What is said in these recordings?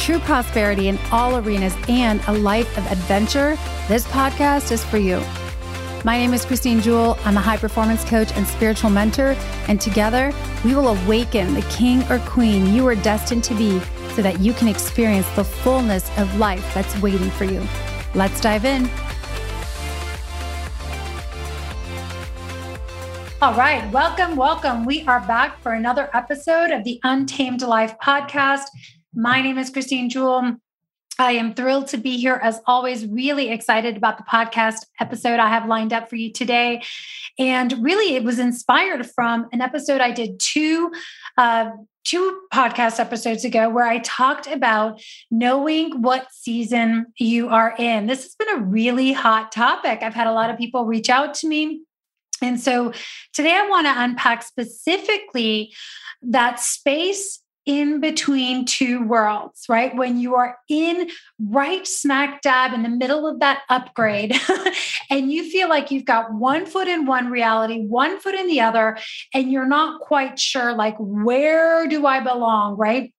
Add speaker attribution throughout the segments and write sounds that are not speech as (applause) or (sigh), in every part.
Speaker 1: true prosperity in all arenas, and a life of adventure, this podcast is for you. My name is Christine Jewell. I'm a high performance coach and spiritual mentor, and together we will awaken the king or queen you are destined to be so that you can experience the fullness of life that's waiting for you. Let's dive in. All right, welcome, welcome. We are back for another episode of the Untamed Life podcast. My name is Christine Jewell. I am thrilled to be here as always, really excited about the podcast episode I have lined up for you today. And really, it was inspired from an episode I did two. Uh, two podcast episodes ago where I talked about knowing what season you are in. This has been a really hot topic. I've had a lot of people reach out to me. And so today I want to unpack specifically that space in between two worlds, right? When you are in right smack dab in the middle of that upgrade (laughs) and you feel like you've got one foot in one reality, one foot in the other, and you're not quite sure, like, where do I belong, right?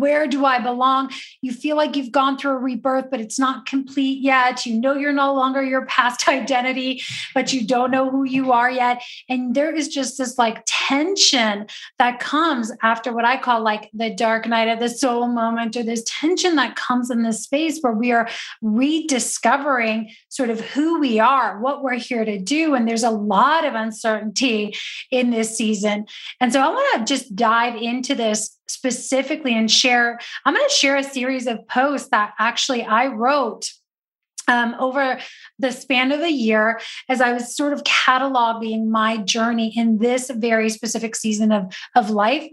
Speaker 1: Where do I belong? You feel like you've gone through a rebirth, but it's not complete yet. You know you're no longer your past (laughs) identity, but you don't know who you are yet. And there is just this like tension that comes after what I call like the dark night of the soul moment, or this tension that comes in this space where we are rediscovering sort of who we are, what we're here to do. And there's a lot of uncertainty in this season. And so I want to just dive into this specifically and share. I'm going to share a series of posts that actually I wrote um, over the span of a year as I was sort of cataloging my journey in this very specific season of, of life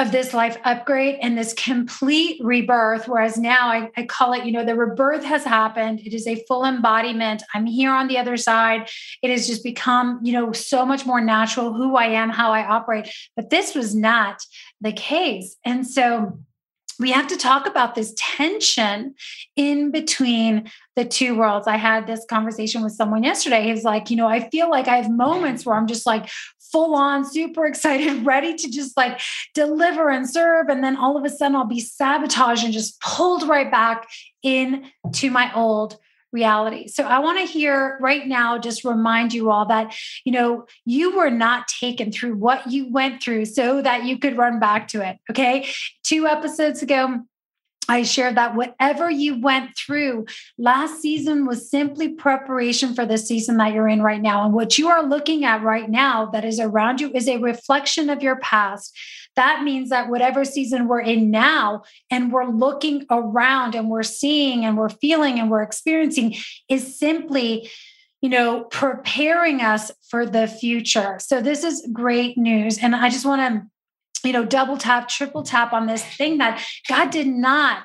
Speaker 1: of this life upgrade and this complete rebirth. Whereas now I, I, call it, you know, the rebirth has happened. It is a full embodiment. I'm here on the other side. It has just become, you know, so much more natural who I am, how I operate. But this was not the case. And so we have to talk about this tension in between the two worlds. I had this conversation with someone yesterday. He was like, you know, I feel like I have moments where I'm just like full on, super excited, (laughs) ready to just like deliver and serve. And then all of a sudden I'll be sabotaged and just pulled right back into my old reality. So I want to hear right now, just remind you all that, you know, you were not taken through what you went through so that you could run back to it. Okay. Two episodes ago, I shared that whatever you went through last season was simply preparation for the season that you're in right now. And what you are looking at right now that is around you is a reflection of your past. That means that whatever season we're in now and we're looking around and we're seeing and we're feeling and we're experiencing is simply you know, preparing us for the future. So this is great news. And I just want to you know, double tap, triple tap on this thing that God did not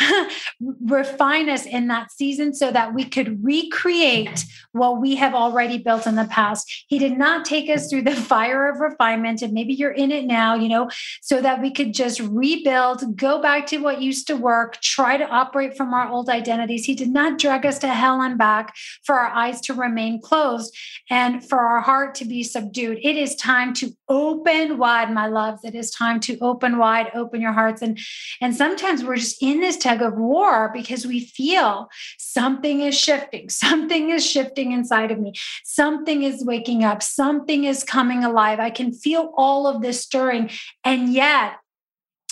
Speaker 1: (laughs) refine us in that season so that we could recreate what we have already built in the past. He did not take us through the (laughs) fire of refinement, and maybe you're in it now, you know, so that we could just rebuild, go back to what used to work, try to operate from our old identities. He did not drag us to hell and back for our eyes to remain closed and for our heart to be subdued. It is time to open wide, my loves. It is time to open wide, open your hearts. And, and sometimes we're just in this tug of war because we feel something is shifting, (laughs) something is shifting inside of me, something is waking up, something is coming alive. I can feel all of this stirring. And yet,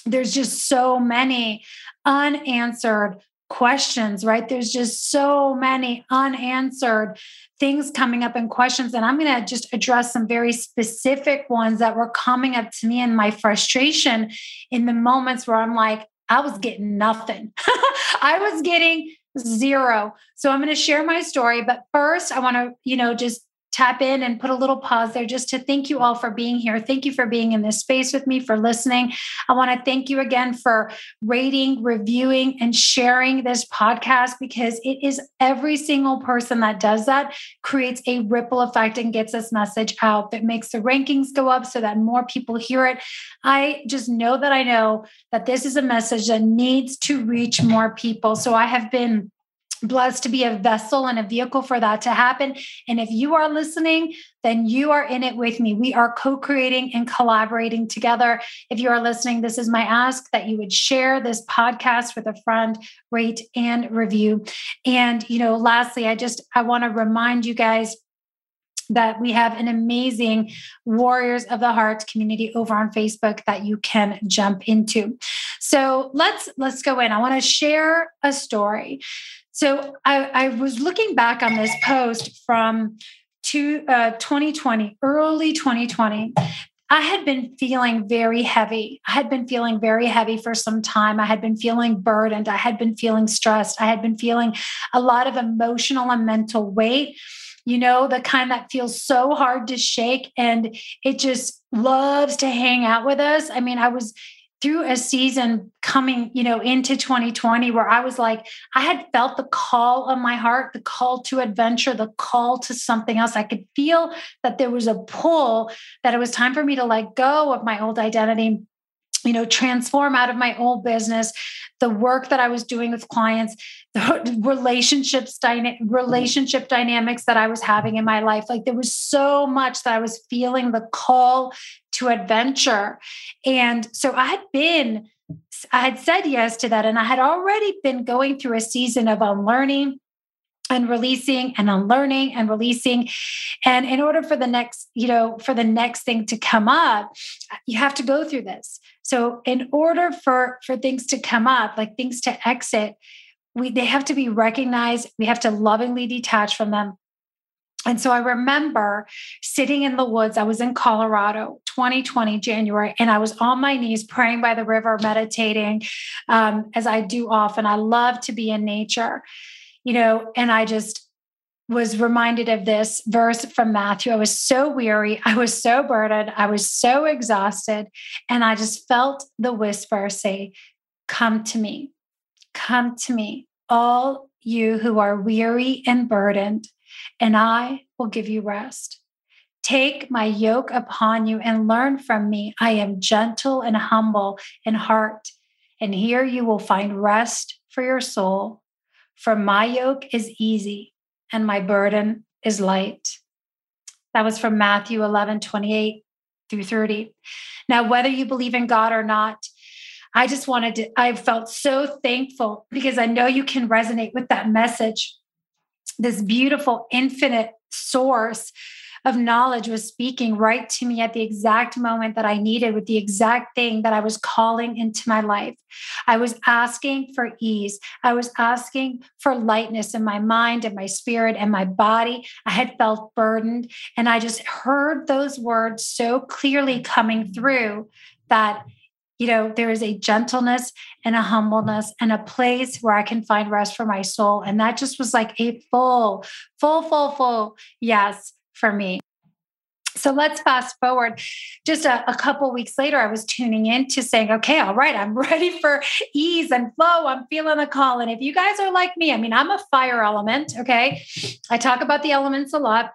Speaker 1: there's just so many unanswered questions, right? There's just so many unanswered things coming up and questions. And I'm going to just address some very specific ones that were coming up to me in my frustration in the moments where I'm like, I was getting nothing. (laughs) I was getting zero. So I'm going to share my story. But first, I want to, you know, just tap in and put a little pause there just to thank you all for being here. Thank you for being in this space with me, for listening. I want to thank you again for rating, reviewing, and sharing this podcast because it is every single person that does that creates a ripple effect and gets this message out that makes the rankings go up so that more people hear it. I just know that I know that this is a message that needs to reach more people. So I have been blessed to be a vessel and a vehicle for that to happen. And if you are listening, then you are in it with me. We are co creating and collaborating together. If you are listening, this is my ask that you would share this podcast with a friend, rate and review. And, you know, lastly, I just, I want to remind you guys that we have an amazing warriors of the heart community over on facebook that you can jump into so let's let's go in i want to share a story so I, I was looking back on this post from to, uh, 2020, early 2020. I had been feeling very heavy. I had been feeling very heavy for some time. I had been feeling burdened. I had been feeling stressed. I had been feeling a lot of emotional and mental weight, you know, the kind that feels so hard to shake and it just loves to hang out with us. I mean, I was through a season coming, you know, into 2020 where I was like, I had felt the call of my heart, the call to adventure, the call to something else. I could feel that there was a pull that it was time for me to let go of my old identity you know transform out of my old business the work that i was doing with clients the (laughs) relationships dyna- relationship dynamics that i was having in my life like there was so much that i was feeling the call to adventure. And so i had been i had said yes to that and i had already been going through a season of unlearning and releasing and unlearning and releasing. And in order for the next you know for the next thing to come up you have to go through this. So in order for for things to come up like things to exit we they have to be recognized. We have to lovingly detach from them and so I remember sitting in the woods. I was in Colorado, 2020, January, and I was on my knees praying by the river, meditating um, as I do often. I love to be in nature you know, and I just was reminded of this verse from Matthew. I was so weary. I was so burdened. I was so exhausted. And I just felt the whisper say, Come to me, come to me, all you who are weary and burdened, and I will give you rest. Take my yoke upon you and learn from me. I am gentle and humble in heart, and here you will find rest for your soul. For my yoke is easy and my burden is light. That was from Matthew 11, 28 through 30. Now, whether you believe in God or not, I just wanted to, I felt so thankful because I know you can resonate with that message. This beautiful, infinite source of knowledge was speaking right to me at the exact moment that I needed with the exact thing that I was calling into my life. I was asking for ease. I was asking for lightness in my mind and my spirit and my body. I had felt burdened and I just heard those words so clearly coming through that you know, there is a gentleness and a humbleness and a place where I can find rest for my soul. And that just was like a full, full, full, full yes for me. So let's fast forward. Just a, a, couple weeks later, I was tuning in to saying, okay, all right, I'm (laughs) ready for ease and flow. I'm feeling the call. And if you guys are like me, I mean, I'm a fire element. Okay. I talk about the elements a lot.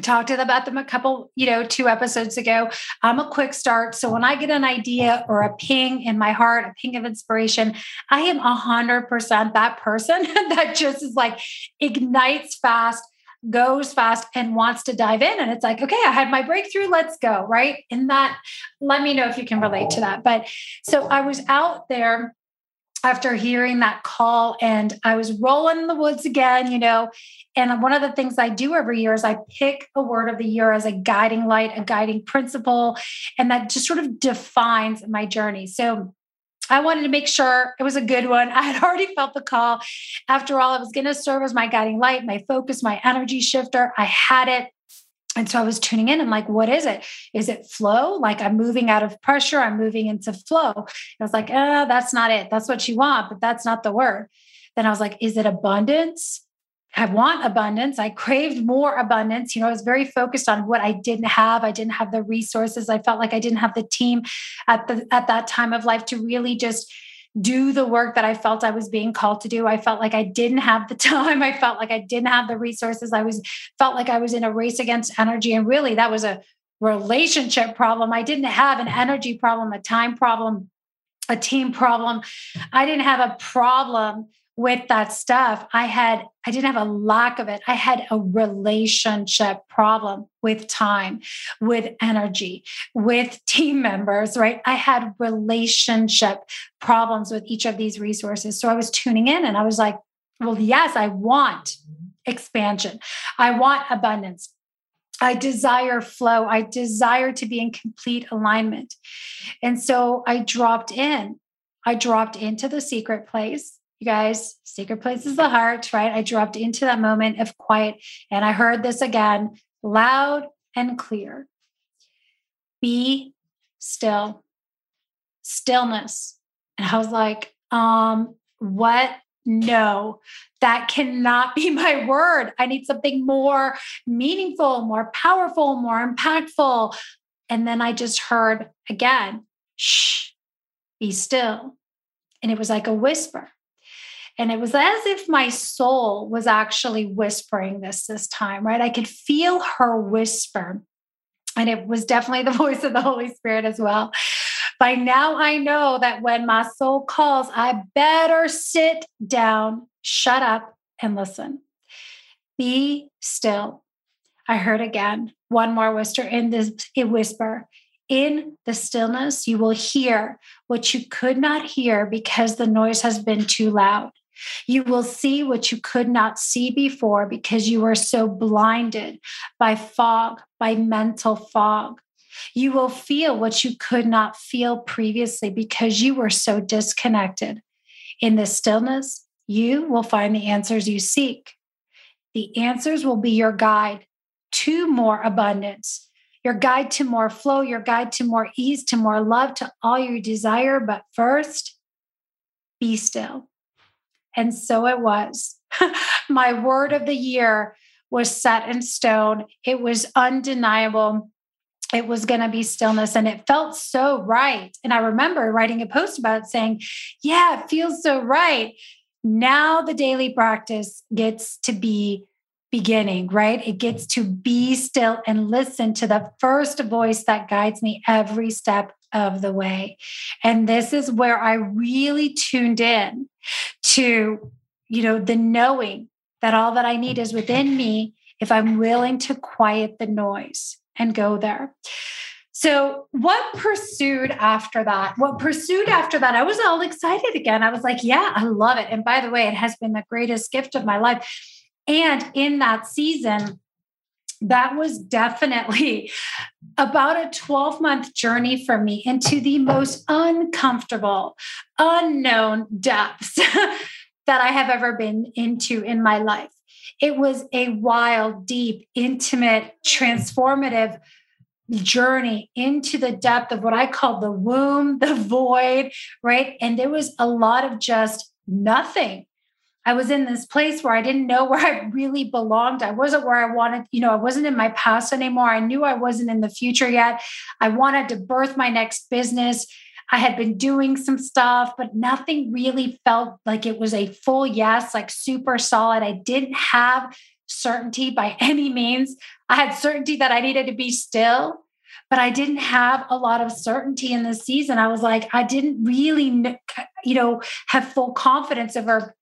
Speaker 1: Talked about them a couple, you know, two episodes ago. I'm a quick start. So when I get an idea or a ping in my heart, a ping of inspiration, I am a hundred percent that person (laughs) that just is like ignites fast goes fast and wants to dive in. And it's like, okay, I had my breakthrough, let's go. Right. And that, let me know if you can relate to uh-huh. that. But so I was out there after hearing that call and I was rolling in the woods again, you know. And one of the things I do every year is I pick a word of the year as a guiding light, a guiding principle, and that just sort of defines my journey. So I wanted to make sure it was a good one. (laughs) I had already felt the call. After all, it was going to serve as my guiding light, my focus, my energy shifter. I had it. And so I was tuning in. I'm like, what is it? Is it flow? Like I'm moving out of pressure, I'm moving into flow. I was like, oh, that's not it. That's what you want, but that's not the word. Then I was like, is it abundance? I want abundance. I craved more abundance. You know, I was very focused on what I didn't have. I didn't have the resources. I felt like I didn't have the team at the at that time of life to really just do the work that I felt I was being called to do. I felt like I didn't have the (laughs) time. I felt like I didn't have the resources. I was felt like I was in a race against energy and really that was a relationship problem. I didn't have an energy problem, a time problem, a team problem. I didn't have a problem with that stuff. I had, I didn't have a lack of it. I had a relationship problem with time, with energy, with (laughs) team members, right? I had relationship problems with each of these resources. So I was tuning in and I was like, well, yes, I want expansion. I want abundance. I desire flow. I desire to be in complete alignment. And so I dropped in. I dropped into the secret place. You guys, secret place is the heart, right? I dropped into that moment of quiet and I heard this again loud and clear. Be still, stillness. And I was like, um, what no, that cannot be (laughs) my word. I need something more meaningful, more powerful, more impactful. And then I just heard again, shh, be still. And it was like a whisper. And it was as if my soul was actually whispering this this time, right? I could feel her whisper. And it was definitely (laughs) the voice of the Holy Spirit as well. By now, I know that when my soul calls, I better sit down, shut up, and listen. Be still. I heard again one more whisper in this whisper. In the stillness, you will hear what you could not hear because the noise has been too loud. You will see what you could not see before because you were so blinded by fog, by mental fog. You will feel what you could not feel previously because you were so disconnected. In the stillness, you will find the answers you seek. The answers will be your guide to more abundance, your guide to more flow, your guide to more ease, to more love, to all you desire. But first, be still. And so it was. (laughs) My word of the year was set in stone, it was undeniable it was going to be stillness and it felt so right. And I remember writing a post about saying, Yeah, it feels so right. Now the daily practice gets to be beginning, right? It gets to be still and listen to the first voice that guides me every step of the way. And this is where I really tuned in to, you know, the knowing that all that I need is within me if I'm willing to quiet the noise and go there. So, what pursued after that? What pursued after that? I was all excited again. I was like, yeah, I love it. And by the way, it has been the greatest gift of my life. And in that season, that was definitely about a 12 month journey for me into the most uncomfortable, unknown depths (laughs) that I have ever been into in my life. It was a wild, deep, intimate, transformative journey into the depth of what I call the womb, the void, right? And there was a lot of just nothing. I was in this place where I didn't know where (laughs) I really belonged. I wasn't where I wanted, you know, I wasn't in my past anymore. I knew I wasn't in the future yet. I wanted to birth my next business. I had been doing some stuff, but nothing really felt like it was a full yes, like super solid. I didn't have certainty by (laughs) any means. I had certainty that I needed to be still, but I didn't have a lot of certainty in this season. I was like, I didn't really, you know, have full confidence of her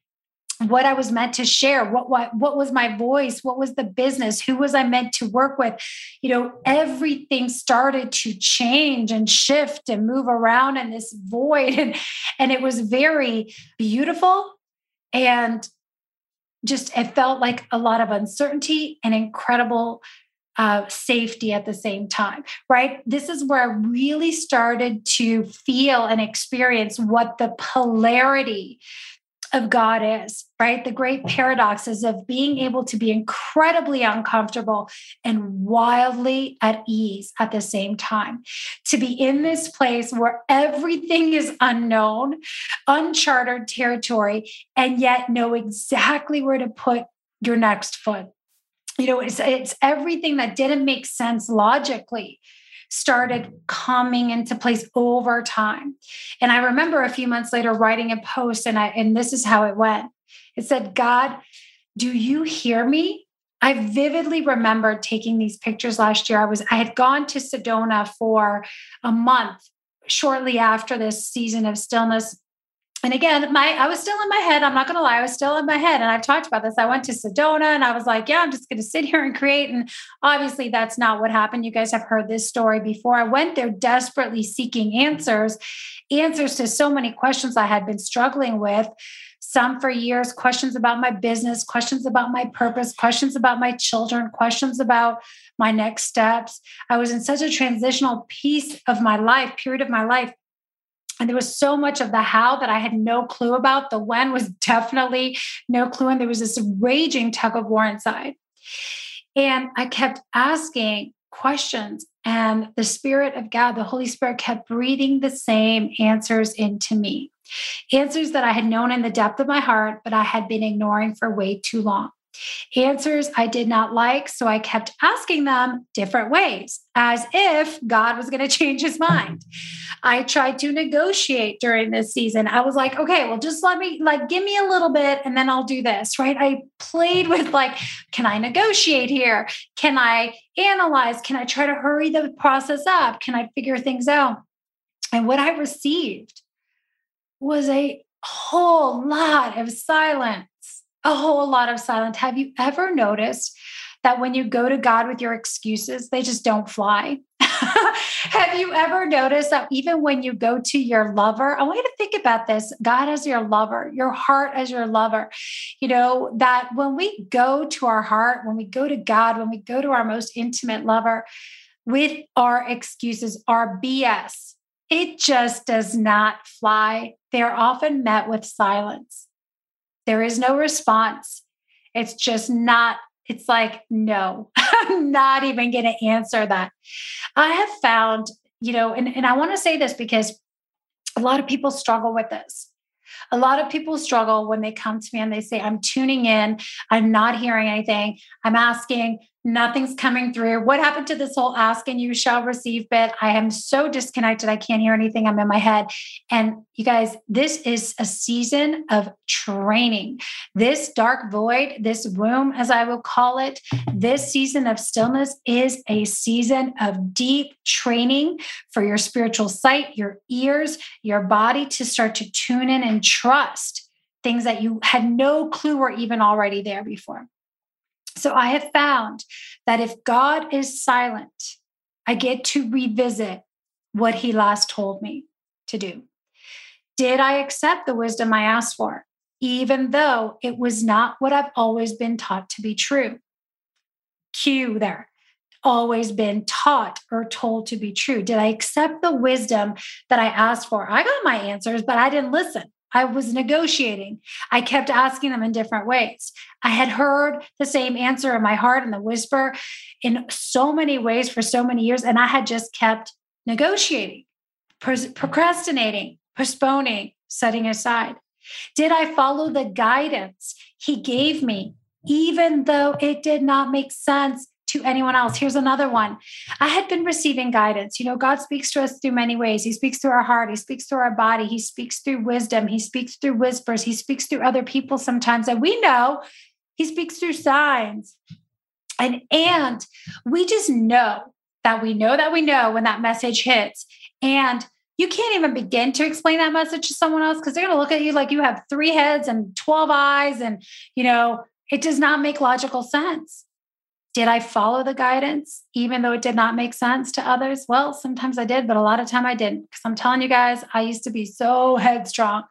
Speaker 1: what I was meant to share, what what what was my voice, what was the business, who was I meant to work with? You know, everything started to change and shift and move around in this void (laughs) and and it was very beautiful and just it felt like a lot of uncertainty and incredible uh, safety at the same time, right? This is where I really started to feel and experience what the polarity of God is, right? The great paradoxes of being able to be incredibly uncomfortable and wildly at ease at the same time. To be in this place where everything is unknown, uncharted territory, and yet know exactly where to put your next foot. You know, it's it's everything that didn't make sense logically started coming into place over time. And I remember a few months later writing a post and I and this is how it went. It said, "God, do you hear me? I vividly remember taking these pictures last year. I was I had gone to Sedona for a month shortly after this season of stillness and again, my I was still in my head. I'm not going to lie, I was still in my head, and I've talked about this. I went to Sedona, and I was like, "Yeah, I'm just going to sit (laughs) here and create." And obviously, that's not what happened. You guys have heard this story before. I went there desperately seeking answers, answers to so many questions I had been struggling with. Some for years, questions about my business, questions about my purpose, questions about my children, questions about my next steps. I was in such a transitional piece of my life, period of my life and there was so much of the how that I had no clue about. The when was definitely no clue. And there was this raging tug of war inside. And I kept asking questions, and the Spirit of God, the Holy Spirit, kept breathing the same answers into me. Answers that I had known in the depth of my heart, but I had been ignoring for way too long. Answers I did not like, so I kept asking them different ways, as if God was going (laughs) to change his mind. I tried to negotiate during this season. I was like, okay, well, just let me, like, give me a little bit and then I'll do this, right? I played with, like, can I negotiate here? Can I analyze? Can I try to hurry the process up? Can I figure things out? And what I received was a whole lot of silence a whole lot of silence. Have you ever noticed that when you go to God with your excuses, they just don't fly? (laughs) Have you ever noticed that even when you go to your lover, I want you to think about this God as your lover, your heart as your lover. You know, that when we go to our heart, when we go to God, when we go to our most intimate lover with our excuses, our BS, it just does not fly. They're often met with silence. There is no response. It's just not, it's like, no, (laughs) I'm not even going to answer that. I have found, you know, and, and I want to say this because a lot of people struggle with this. A lot of people struggle when they come to me and they say, I'm tuning in, I'm not hearing anything, I'm asking, Nothing's coming through. What happened to this whole ask and you shall receive bit? I am so disconnected. I can't hear anything. I'm in my head. And you guys, this is a season of training. This dark void, this womb, as I will call it, this season of stillness is a season of deep training for your spiritual sight, your ears, your body to start to tune in and trust things that you had no clue were even already there before. So I have found that if God is silent, I get to revisit what he last told me to do. Did I accept the wisdom I asked for, even though it was not what I've always been taught to be true? Cue there. Always been taught or told to be true. Did I accept the wisdom that I asked for? I got my answers, but I didn't listen. I was negotiating. I kept asking them in different ways. I had heard the same answer in my heart and the whisper in so many ways for so many years. And I had just kept negotiating, procrastinating, postponing, setting aside. Did I follow the guidance he gave me, even though it did not make sense to anyone else. Here's another one. I had been receiving guidance. You know, God speaks to us through many ways. He speaks through our heart, He speaks through our body, He speaks through wisdom, He speaks through whispers, He speaks through other people sometimes. And we know He speaks through signs. And, and we just know that we know that we know when that message hits. And you can't even begin to explain that message to someone else because they're going to look at you like you have three heads and 12 eyes. And, you know, it does not make logical sense. Did I follow the guidance even though it did not make sense to others? Well, sometimes I did, but a lot of time I didn't. Because I'm telling you guys, I used to be so (laughs) headstrong.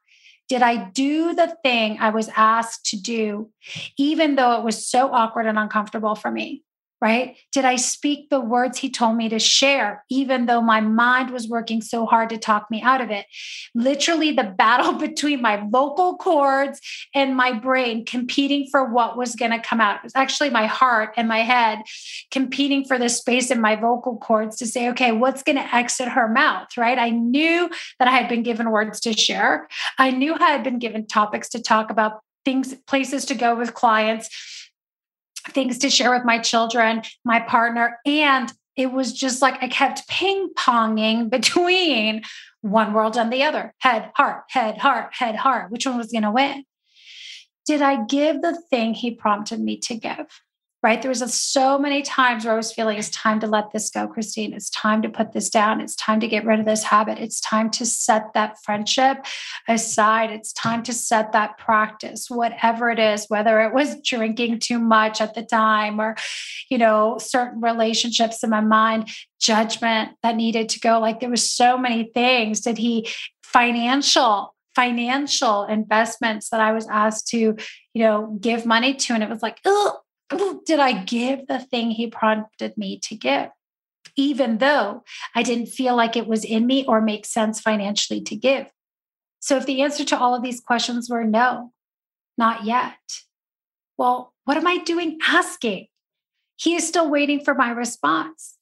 Speaker 1: Did I do the thing I was asked to do, even though it was so awkward and uncomfortable for me? Right? Did I speak the words he told me to share, even though my mind was working so hard to talk me out of it? Literally, the (laughs) battle between my vocal cords and my brain competing for what was going to come out. It was actually my heart and my head competing for the space in my vocal cords to say, okay, what's going to exit her mouth, right? I knew that I had been given words to share, I knew I had been given topics to talk about, things, places to go with clients things to share with my children, my partner, and it was just like I kept ping ponging (laughs) between one world and the other head, heart, head, heart, head, heart. Which one was going to win? Did I give the thing he prompted me to give? Right? There was a, so many times where I was feeling it's time to let this go, Christine. It's time to put this down. It's time to get rid of this habit. It's time to set that friendship aside. It's time to set that practice, whatever it is, whether it was drinking too much at the time or, you know, certain relationships in my mind, judgment that needed to go. Like there was so many things. Did he financial financial investments that I was asked to, you know, give money to. And it was like, oh, did I give the thing he prompted me to give? Even though I didn't feel like it was in me or make sense financially to give. So, if the answer to all of these questions were no, not yet, well, what am I doing asking? He is still waiting for my response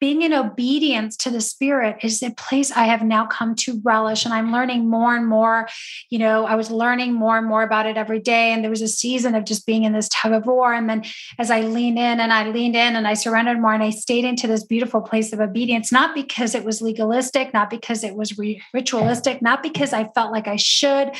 Speaker 1: being in obedience to the spirit is a place I have now come to relish. And I'm learning more and more. You know, I was learning more and more about it every day. And there was a season of just being in this tug of war. And then as I leaned in and I leaned in and I surrendered more and I stayed into this beautiful place of obedience, not because it was legalistic, not because it was ritualistic, not because I felt like I should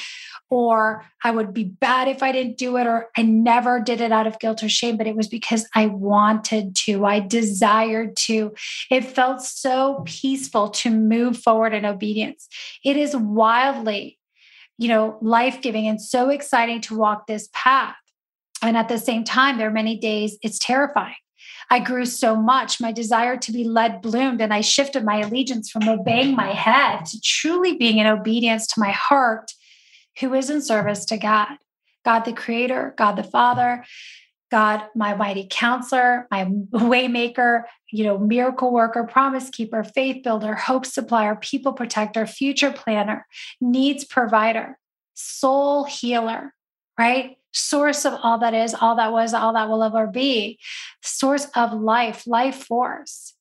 Speaker 1: or I would be bad if I didn't do it, or I never did it out of guilt or shame, but it was because I wanted to, I desired to. It felt so peaceful to move forward in obedience. It is wildly, you know, life giving and so exciting to walk this path. And at the same time, there are many days it's terrifying. I grew so much. My desire to be led bloomed, and I shifted my allegiance from obeying my head to truly being in obedience to my heart who is in service to God God the Creator, God the Father, God, my mighty counselor, my (laughs) waymaker, you know, miracle worker, promise keeper, faith builder, hope supplier, people protector, future planner, needs provider, soul healer, right? Source of all that is, all that was, all that will ever be, source of life, life force.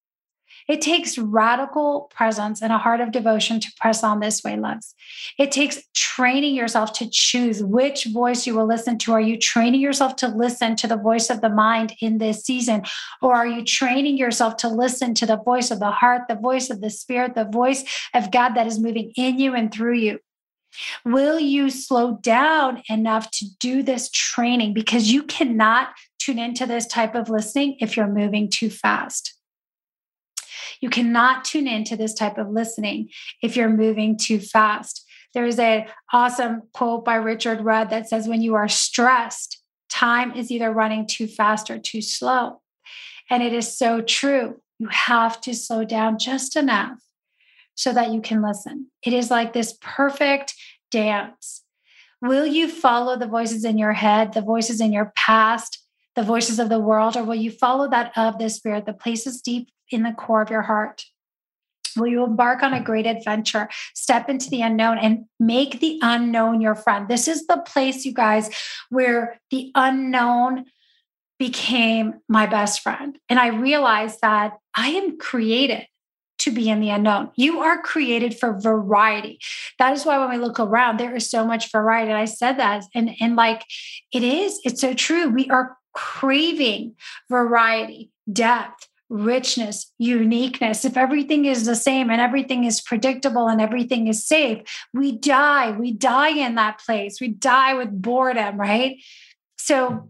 Speaker 1: It takes radical presence and a heart of devotion to press on this way, loves. It takes training yourself to choose which voice you will listen to. Are you training yourself to listen to the voice of the mind in this season? Or are you training yourself to listen to the voice of the heart, the voice of the spirit, the voice of God that is moving in you and through you? Will you slow down enough to do this training? Because you cannot tune into this type of listening if you're moving too fast. You cannot tune into this type of listening if you're moving too fast. There's an awesome quote by Richard Rudd that says, When you are stressed, time is either running too fast or too slow. And it is so true. You have to slow down just enough so that you can listen. It is like this perfect dance. Will you follow the voices in your head, the voices in your past, the voices of the world, or will you follow that of the spirit, the places deep in the core of your heart? Will you embark on a great adventure? Step into the unknown and make the unknown your friend. This is the place, you guys, where the unknown became my best friend. And I realized that I am created to be in the unknown. You are created for variety. That is why when we look around, there is so much variety. And I said that, and, and like it is, it's so true. We are craving variety, depth, richness, uniqueness. If everything is the same and everything is predictable and everything is safe, we die. We die in that place. We die with boredom, right? So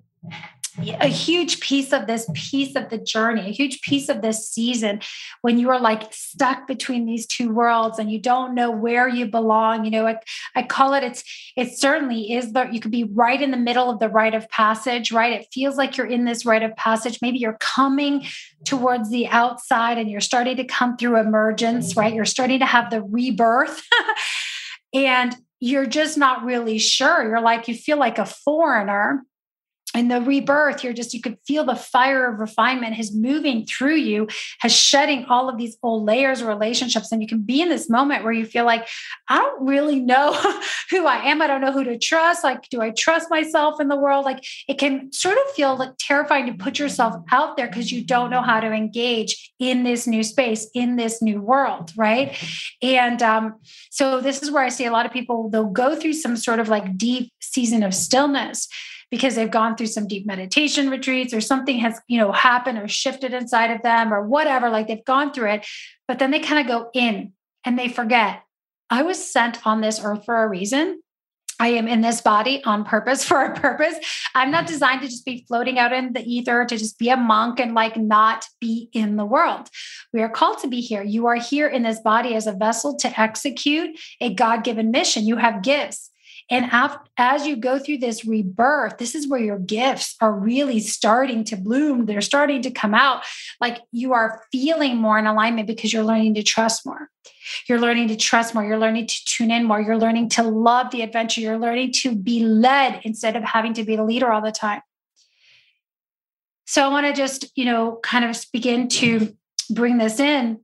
Speaker 1: a huge piece of this piece of the journey, a huge piece of this season, when you are like stuck between these two worlds and you don't know where you belong. You know, I, I call it it's it certainly is that you could be right in the middle of the rite of passage, right? It feels like you're in this rite of passage. Maybe you're coming towards the outside and you're starting to come through emergence, right? You're starting to have the rebirth. (laughs) and you're just not really sure. You're like, you feel like a foreigner in the rebirth you're just you could feel the fire of refinement is moving through you has shedding all of these old layers of relationships. And you can be in this moment where you feel like i don't really know (laughs) who i am. I don't know who to trust. Like do i trust myself in the world? Like it can sort of feel like terrifying to put yourself out there because you don't know how to engage in this new space in this new world right? And um, so this is where i see a lot of people they'll go through some sort of like deep season of stillness because they've gone through some deep meditation retreats or something has, you know, happened or shifted inside of them or whatever, like they've gone through it, but then they kind of go in and they forget I was sent on this earth for a reason. I am in this body on purpose (laughs) for a purpose. I'm not designed to just be floating out in the ether, to just be a monk and like not be in the world. We are called to be here. You are here in this body as a vessel to execute a God given mission. You have gifts. And as you go through this rebirth, this is where your gifts are really starting to bloom. They're starting to come out. Like you are feeling more in alignment because you're learning to trust more. You're learning to trust more. You're learning to tune in more. You're learning to love the adventure. You're learning to be led instead of having to be the leader all the time. So I want to just, you know, kind of begin to bring this in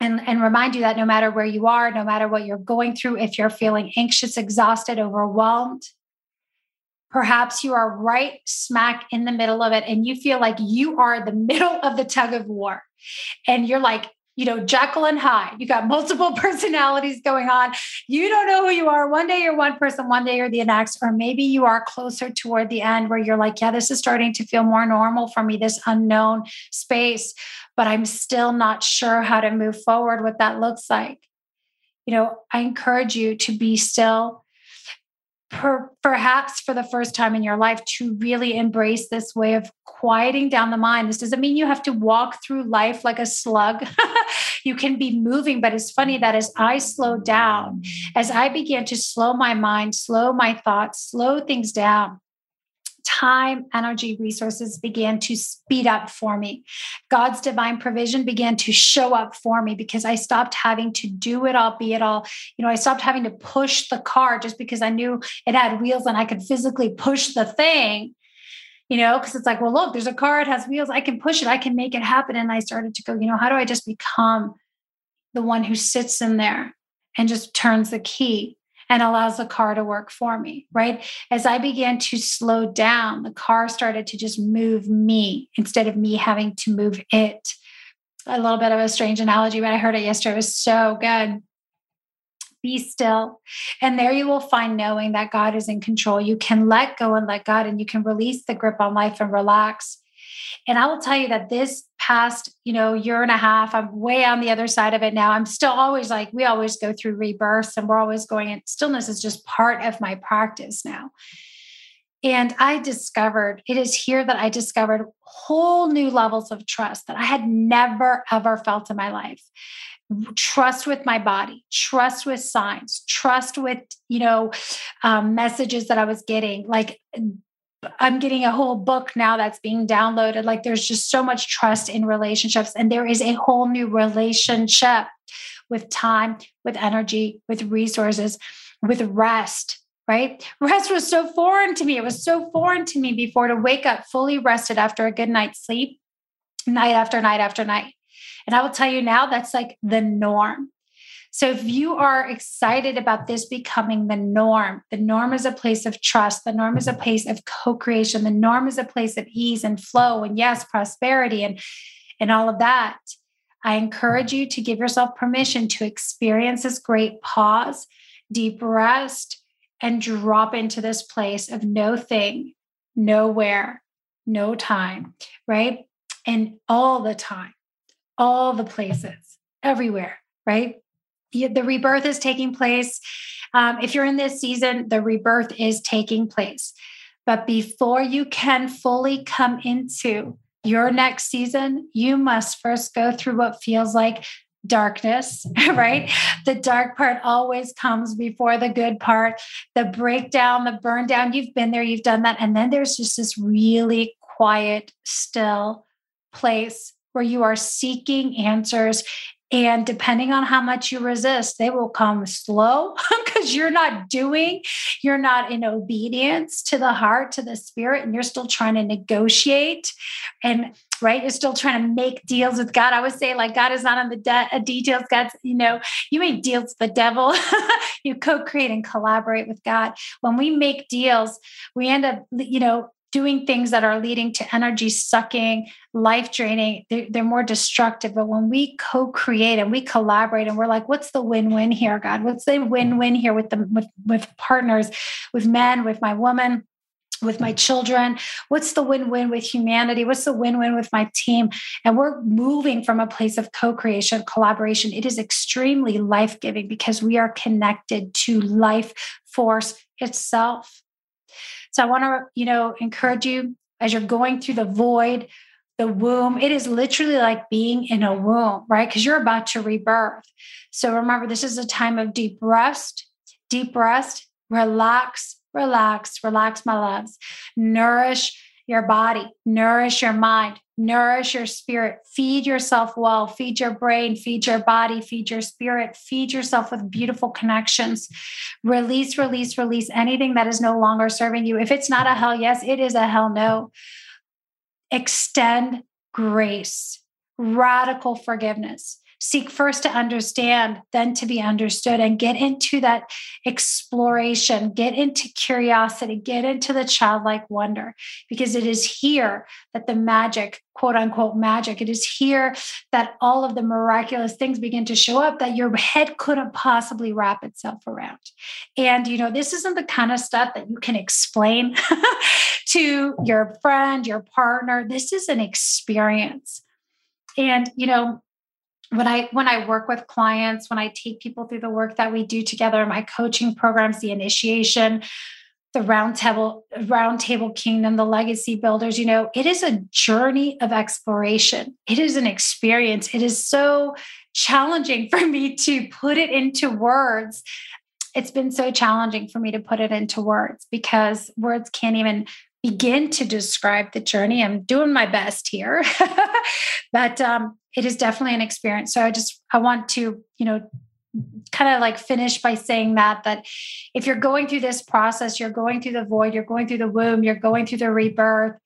Speaker 1: and, and remind you that no matter where you are, no matter what you're going through, if you're feeling anxious, exhausted, overwhelmed, perhaps you are right smack in the middle of it and you feel like you are the (laughs) middle of the tug of war. And you're like you know jekyll and hyde. You got multiple (laughs) personalities going on. You don't know who you are. One day you're one person one day you're the next or maybe you are closer toward the end where you're like yeah this is starting to feel more normal for me this unknown space but I'm still not sure how to move forward, what that looks like. You know, I encourage you to be still, per, perhaps for the first time in your life, to really embrace this way of quieting down the mind. This doesn't mean you have to walk through life like a slug. (laughs) you can be moving, but it's funny that as I slowed down, as I began to slow my mind, slow my thoughts, slow things down, time, energy, resources began to speed up for me. God's divine provision began to show up for me because I stopped having to do it all, be it all. You know, I stopped having to push the car just because I knew it had wheels and I could physically push the thing. You know, because it's like, well, look, there's a car, it has wheels, I can push it, I can make it happen. And I started to go, you know, how do I just become the one who sits in there and just turns the key and allows the car to work for me, right? As I began to slow down, the car started to just move me instead of me having to move it. A little bit of a strange analogy, but I heard it yesterday. It was so good. Be still. And there you will find knowing that God is in control. You can let go and let God, and you can release the grip on life and relax. And I will tell you that this past, you know, year and a half, I'm way on the other side of it now. I'm still always like, we always go through rebirths and we're always going in. Stillness is just part of my practice now. And I discovered, it is here that I discovered whole new levels of trust that I had never, ever felt in my life trust with my body trust with signs trust with you know um, messages that i was getting like I'm getting a whole book now that's being downloaded. Like there's just so much trust in relationships, and there is a whole new relationship with time, with energy, with resources, with rest. Right? Rest was so foreign to me. It was so foreign to me before to wake up fully rested after a good night's sleep, night after night after night. And I will tell you now, that's like the norm. So if you are excited about this becoming the norm, the norm is a place of trust, the norm is a place of co-creation, the norm is a place of ease and flow and yes, prosperity and and all of that. I encourage you to give yourself permission to experience this great pause, deep rest, and drop into this place of no thing, nowhere, no time, right? And all the time, all the places, everywhere, right? The rebirth is taking place. Um, if you're in this season, the rebirth is taking place. But before you can fully come into your next season, you must first go through what feels like darkness, (laughs) right? The dark part always comes before the good part, the breakdown, the burn down. You've been there, you've done that. And then there's just this really quiet, still place where you are seeking answers and depending on how much you resist, they will come slow (laughs) because you're not doing, you're not in obedience to the heart, to the spirit, and you're still trying to negotiate. And right, you're still trying to make deals with God. I would say, like, God is not on the de- uh, details. God's, you know, you make deals with the devil, (laughs) you co create and collaborate with God. When we make deals, we end up, you know, doing things that are leading to energy sucking, life draining, they're, they're, more destructive. But when we co-create and we collaborate and we're like, what's the win-win here, God? What's the win-win here with the with, with partners, with men, with my woman? with my children? What's the win win with humanity? What's the win win with my team? And we're moving from a place of co creation, collaboration. It is extremely life giving because we are connected to life force itself. So I want to, you know, encourage you as you're going through the void, the womb. It is literally like being in a womb, right? Because you're about to rebirth. So remember, this is a time of deep rest, deep rest, relax, relax, relax, my loves. Nourish your body, nourish your mind, nourish your spirit, feed yourself well, feed your brain, feed your body, feed your spirit, feed yourself with beautiful connections. Release, release, release anything that is no longer serving you. If it's not a hell yes, it is a hell no. Extend grace, radical forgiveness seek first to understand, then to be understood, and get into that exploration, get into curiosity, get into the childlike wonder, because it is here that the magic, quote unquote, magic, it is here that all of the miraculous things begin to show up that your head couldn't possibly wrap itself around. And, you know, this isn't the kind of stuff that you can explain (laughs) to your friend, your partner. This is an experience. And, you know, when I when I work with clients, when I take people through the work that we do together, my coaching programs, the initiation, the roundtable roundtable kingdom, the legacy builders, you know, it is a journey of exploration. It is an experience. It is so challenging (laughs) for me to put it into words. It's been so challenging for me to put it into words because words can't even begin to describe the journey. I'm doing my best here, (laughs) but um, it is definitely an experience. So I just I want to you know kind of like finish by saying that that if you're going through this process, you're going through the void, you're going through the womb, you're going through the rebirth.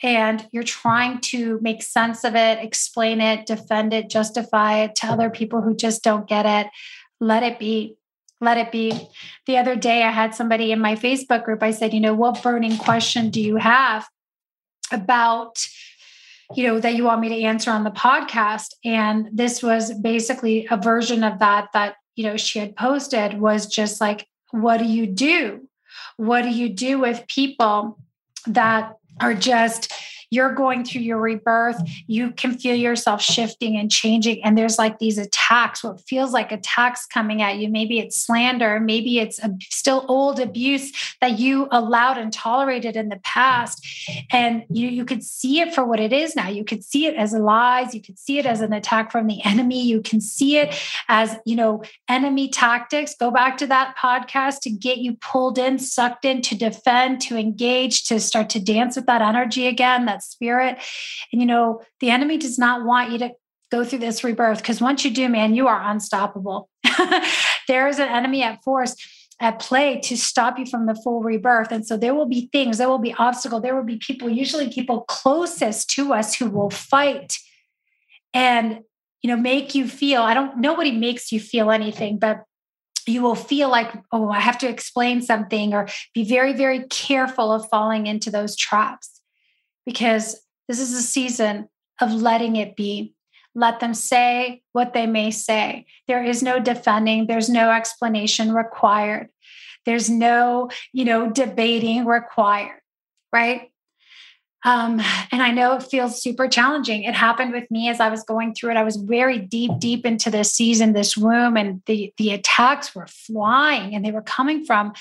Speaker 1: And you're trying to make sense of it, explain it, defend it, justify it to other people who just don't get it. Let it be let it be. The other day, I had somebody in my Facebook group. I said, you know, what burning question do you have about, you know, that you want me to answer on the podcast? And this was basically a version of that that, you know, she had posted was just like, what do you do? What do you do with people that are just, you're going through your rebirth, you can feel yourself shifting and changing. And there's like these attacks, what feels like attacks coming at you. Maybe it's slander, maybe it's a, still old abuse that you allowed and tolerated in the past. And you, you could see it for what it is now. You could see it as lies, you could see it as an attack from the enemy, you can see it as, you know, enemy tactics. Go back to that podcast to get you pulled in, sucked in, to defend, to engage, to start to dance with that energy again. That that spirit. And, you know, the enemy does not want you to go through this rebirth because once you do, man, you are unstoppable. (laughs) there is an enemy at force at play to stop you from the full rebirth. And so there will be things, there will be obstacle, there will be people, usually people closest to us who will fight and you know make you feel I don't nobody makes you feel anything, but you will feel like, oh, I have to explain something or be very, very careful of falling into those traps because this is a season of letting it be. Let them say what they may say. There is no defending, there's no explanation required. There's no, you know, debating required, right? Um, and I know it feels super challenging. It happened with me as I was going through it. I was very deep, deep into this season, this womb, and the the attacks were flying, and they were coming from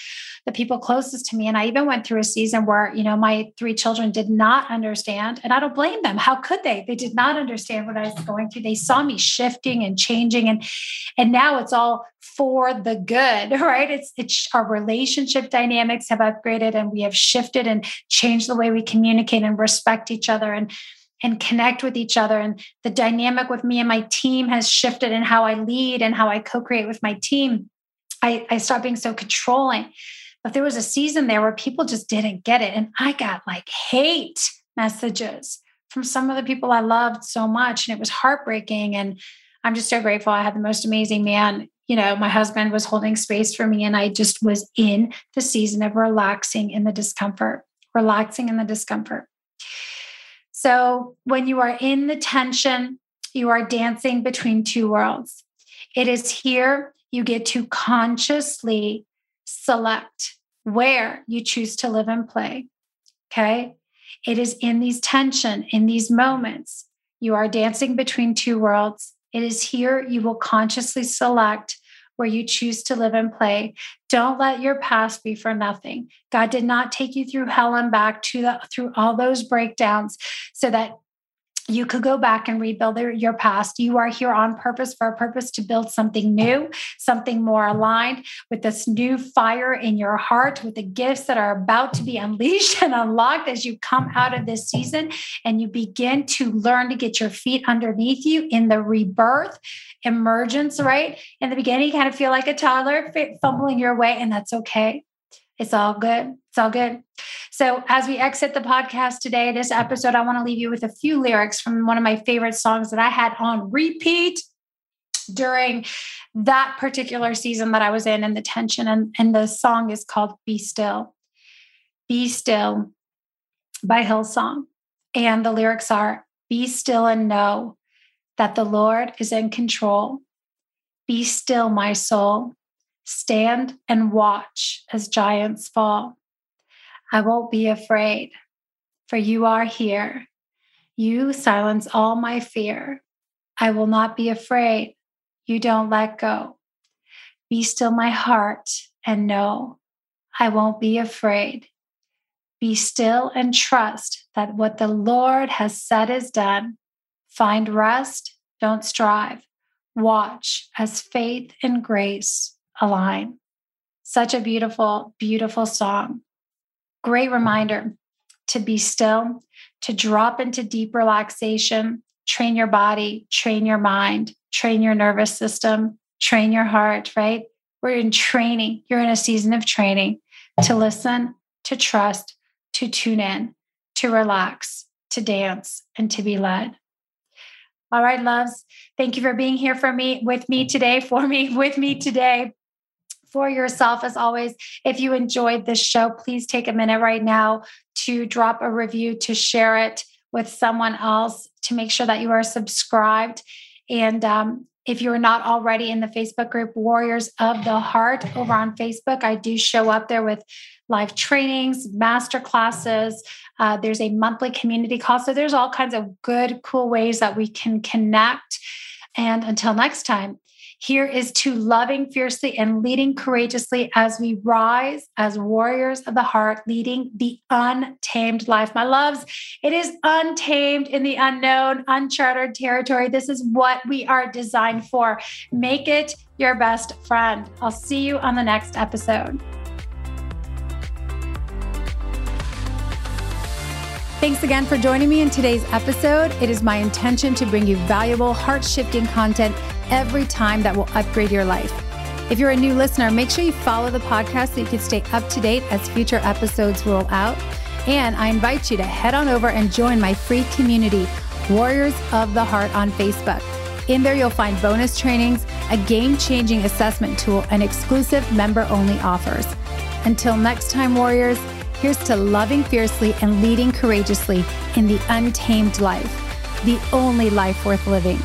Speaker 1: the people closest to me. And I even went through a season where you know my three children did not understand, and I don't blame them. How could they? They did not understand what I was going through. They saw me shifting and changing, and and now it's all for the good, (laughs) right? It's it's our relationship dynamics have upgraded, and we have shifted and changed the way we communicate and respect each other and and connect with each other. And the dynamic with me and my team has shifted in how i lead and how i co-create with my team. I, I stopped being so controlling. But there was a season there where people just didn't get it. And i got like hate messages from some of the people i loved so much and it was heartbreaking. And i'm just so grateful i had the most amazing man you know my husband was holding space for me and i just was in the season of relaxing in the discomfort relaxing in the discomfort so when you are in the tension, you are dancing between two worlds. It is here you get to consciously select where you choose to live and play. Okay. It is in these tension, in these moments, you are dancing between two worlds. It is here you will consciously select where you choose to live and play. Don't let your past be for nothing. God did not take you through hell and back to the through all those breakdowns so that you could go back and rebuild your past. You are here on purpose for a purpose to build something new, something more aligned with this new fire in your heart, with the gifts that are about to be unleashed and unlocked as you come out of this season and you begin to learn to get your feet underneath you in the rebirth, emergence, right? In the beginning, you kind of feel like a toddler fumbling your way, and that's okay. It's all good. It's all good. So, as we exit the podcast today, this episode, I want to leave you with a few lyrics from one of my favorite songs that I had on repeat during that particular season that I was in and the tension. And, and the song is called Be Still. Be Still by Hillsong. And the lyrics are Be still and know that the Lord is in control. Be still, my soul, Stand and watch as giants fall. I won't be afraid, for you are here. You silence all my fear. I will not be afraid. You don't let go. Be still, my heart, and know I won't be afraid. Be still and trust that what the Lord has said is done. Find rest, don't strive. Watch as faith and grace align. Such a beautiful, beautiful song. Great reminder to be still, to drop into deep relaxation, train your body, train your mind, train your nervous system, train your heart, right? We're in training. You're in a season of training to listen, to trust, to tune in, to relax, to dance, and to be led. All right, loves. Thank you for being here for me, with me today, for me, with me today for yourself as always. If you enjoyed this show, please take a minute right now to drop a review, to share it with someone else, to make sure that you are subscribed. And um, if you're not already in the Facebook group Warriors of the Heart over on Facebook, I do show up there with live trainings, master classes. Uh, there's a monthly community call. So there's all kinds of good, cool ways that we can connect. And until next time, here is to loving fiercely and leading courageously as we rise as warriors of the heart, leading the untamed life. My loves, it is untamed in the unknown, uncharted territory. This is what we are designed for. Make it your best friend. I'll see you on the next episode. Thanks again for joining me in today's episode. It is my intention to bring you valuable, heart shifting content every time that will upgrade your life. If you're a new listener, make sure you follow the podcast so you can stay up to date as future episodes roll out. And I invite you to head on over and join my free community, Warriors of the Heart, on Facebook. In there, you'll find bonus trainings, a game changing assessment tool, and exclusive member only offers. Until next time, Warriors, here's to loving fiercely and leading courageously in the untamed life, the only life worth living.